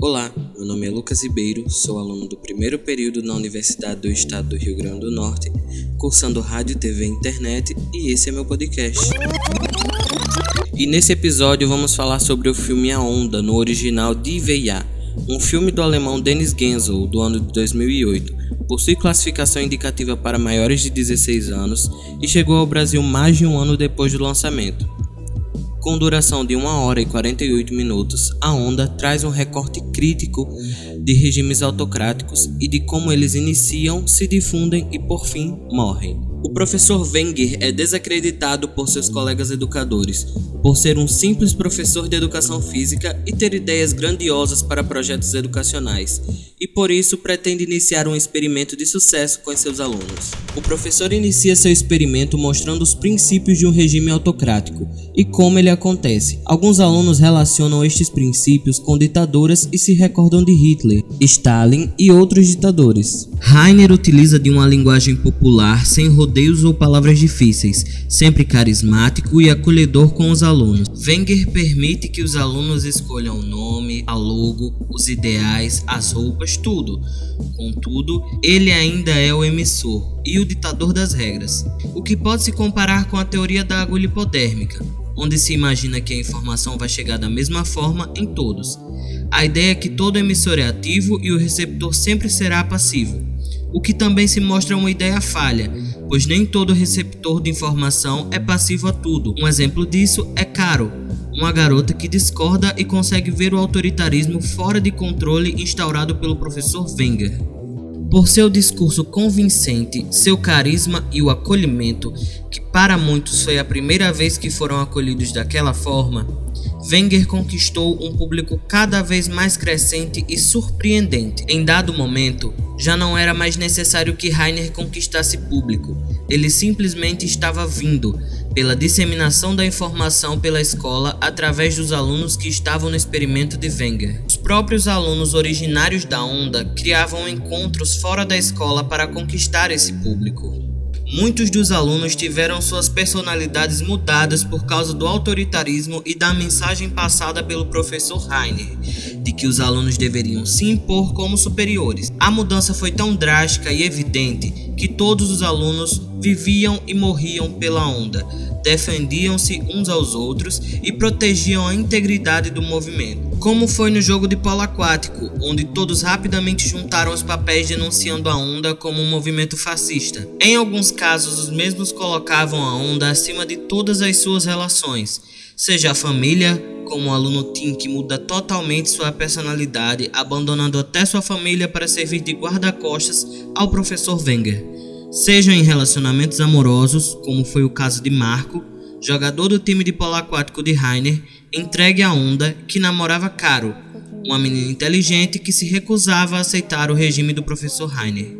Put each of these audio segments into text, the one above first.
Olá, meu nome é Lucas Ribeiro, sou aluno do primeiro período na Universidade do Estado do Rio Grande do Norte, cursando Rádio, TV e Internet, e esse é meu podcast. E nesse episódio vamos falar sobre o filme A Onda, no original de IVA, um filme do alemão Dennis Genzel, do ano de 2008. Possui classificação indicativa para maiores de 16 anos e chegou ao Brasil mais de um ano depois do lançamento. Com duração de 1 hora e 48 minutos, a Onda traz um recorte crítico de regimes autocráticos e de como eles iniciam, se difundem e por fim morrem. O professor Wenger é desacreditado por seus colegas educadores, por ser um simples professor de educação física e ter ideias grandiosas para projetos educacionais, e por isso pretende iniciar um experimento de sucesso com seus alunos. O professor inicia seu experimento mostrando os princípios de um regime autocrático e como ele acontece. Alguns alunos relacionam estes princípios com ditaduras e se recordam de Hitler, Stalin e outros ditadores. Rainer utiliza de uma linguagem popular sem rodeios ou palavras difíceis, sempre carismático e acolhedor com os alunos. Wenger permite que os alunos escolham o nome, a logo, os ideais, as roupas, tudo. Contudo, ele ainda é o emissor e o ditador das regras, o que pode se comparar com a teoria da agulha hipodérmica, onde se imagina que a informação vai chegar da mesma forma em todos. A ideia é que todo emissor é ativo e o receptor sempre será passivo, o que também se mostra uma ideia falha, pois nem todo receptor de informação é passivo a tudo. Um exemplo disso é Caro, uma garota que discorda e consegue ver o autoritarismo fora de controle instaurado pelo professor Wenger. Por seu discurso convincente, seu carisma e o acolhimento, que para muitos foi a primeira vez que foram acolhidos daquela forma, Wenger conquistou um público cada vez mais crescente e surpreendente. Em dado momento, já não era mais necessário que Rainer conquistasse público, ele simplesmente estava vindo, pela disseminação da informação pela escola através dos alunos que estavam no experimento de Wenger. Os próprios alunos originários da onda criavam encontros fora da escola para conquistar esse público. Muitos dos alunos tiveram suas personalidades mudadas por causa do autoritarismo e da mensagem passada pelo professor Rainer, de que os alunos deveriam se impor como superiores. A mudança foi tão drástica e evidente que todos os alunos viviam e morriam pela onda, defendiam-se uns aos outros e protegiam a integridade do movimento como foi no jogo de polo aquático, onde todos rapidamente juntaram os papéis denunciando a onda como um movimento fascista. Em alguns casos, os mesmos colocavam a onda acima de todas as suas relações, seja a família, como o aluno Tim que muda totalmente sua personalidade, abandonando até sua família para servir de guarda-costas ao professor Wenger, seja em relacionamentos amorosos, como foi o caso de Marco, jogador do time de polo aquático de Rainer, entregue à onda que namorava Caro, uma menina inteligente que se recusava a aceitar o regime do professor Rainer.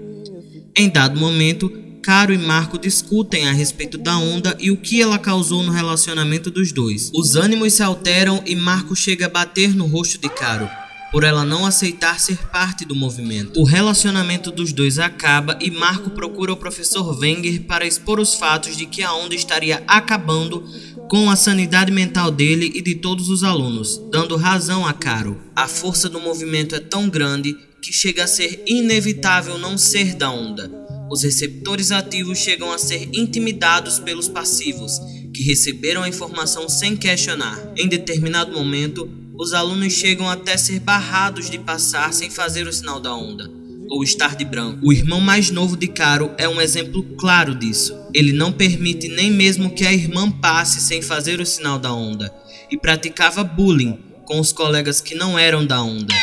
Em dado momento, Caro e Marco discutem a respeito da onda e o que ela causou no relacionamento dos dois. Os ânimos se alteram e Marco chega a bater no rosto de Caro, por ela não aceitar ser parte do movimento. O relacionamento dos dois acaba e Marco procura o professor Wenger para expor os fatos de que a onda estaria acabando com a sanidade mental dele e de todos os alunos, dando razão a Caro. A força do movimento é tão grande que chega a ser inevitável não ser da onda. Os receptores ativos chegam a ser intimidados pelos passivos, que receberam a informação sem questionar. Em determinado momento, os alunos chegam até ser barrados de passar sem fazer o sinal da onda, ou estar de branco. O irmão mais novo de Caro é um exemplo claro disso. Ele não permite nem mesmo que a irmã passe sem fazer o sinal da onda, e praticava bullying com os colegas que não eram da onda.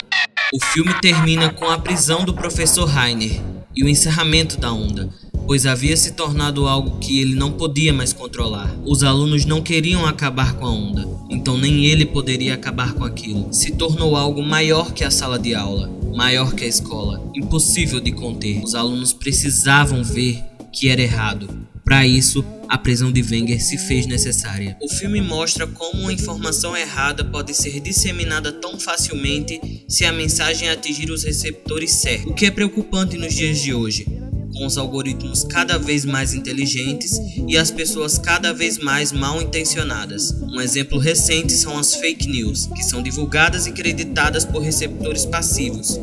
O filme termina com a prisão do professor Rainer e o encerramento da onda, pois havia se tornado algo que ele não podia mais controlar. Os alunos não queriam acabar com a onda, então nem ele poderia acabar com aquilo. Se tornou algo maior que a sala de aula, maior que a escola, impossível de conter. Os alunos precisavam ver que era errado. Para isso, a prisão de Wenger se fez necessária. O filme mostra como uma informação errada pode ser disseminada tão facilmente se a mensagem atingir os receptores certos, o que é preocupante nos dias de hoje com os algoritmos cada vez mais inteligentes e as pessoas cada vez mais mal intencionadas. Um exemplo recente são as fake news, que são divulgadas e creditadas por receptores passivos.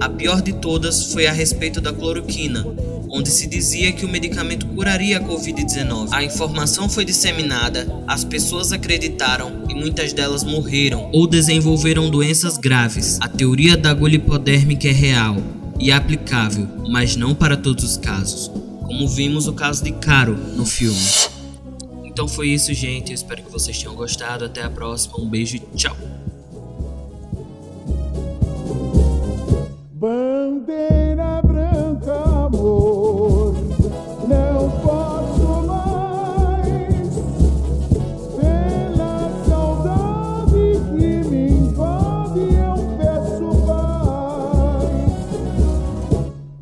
A pior de todas foi a respeito da cloroquina, onde se dizia que o medicamento curaria a Covid-19. A informação foi disseminada, as pessoas acreditaram e muitas delas morreram ou desenvolveram doenças graves. A teoria da agulha hipodérmica é real e aplicável, mas não para todos os casos, como vimos o caso de Caro no filme. Então foi isso, gente. Eu espero que vocês tenham gostado. Até a próxima. Um beijo e tchau. Bandeira branca, amor.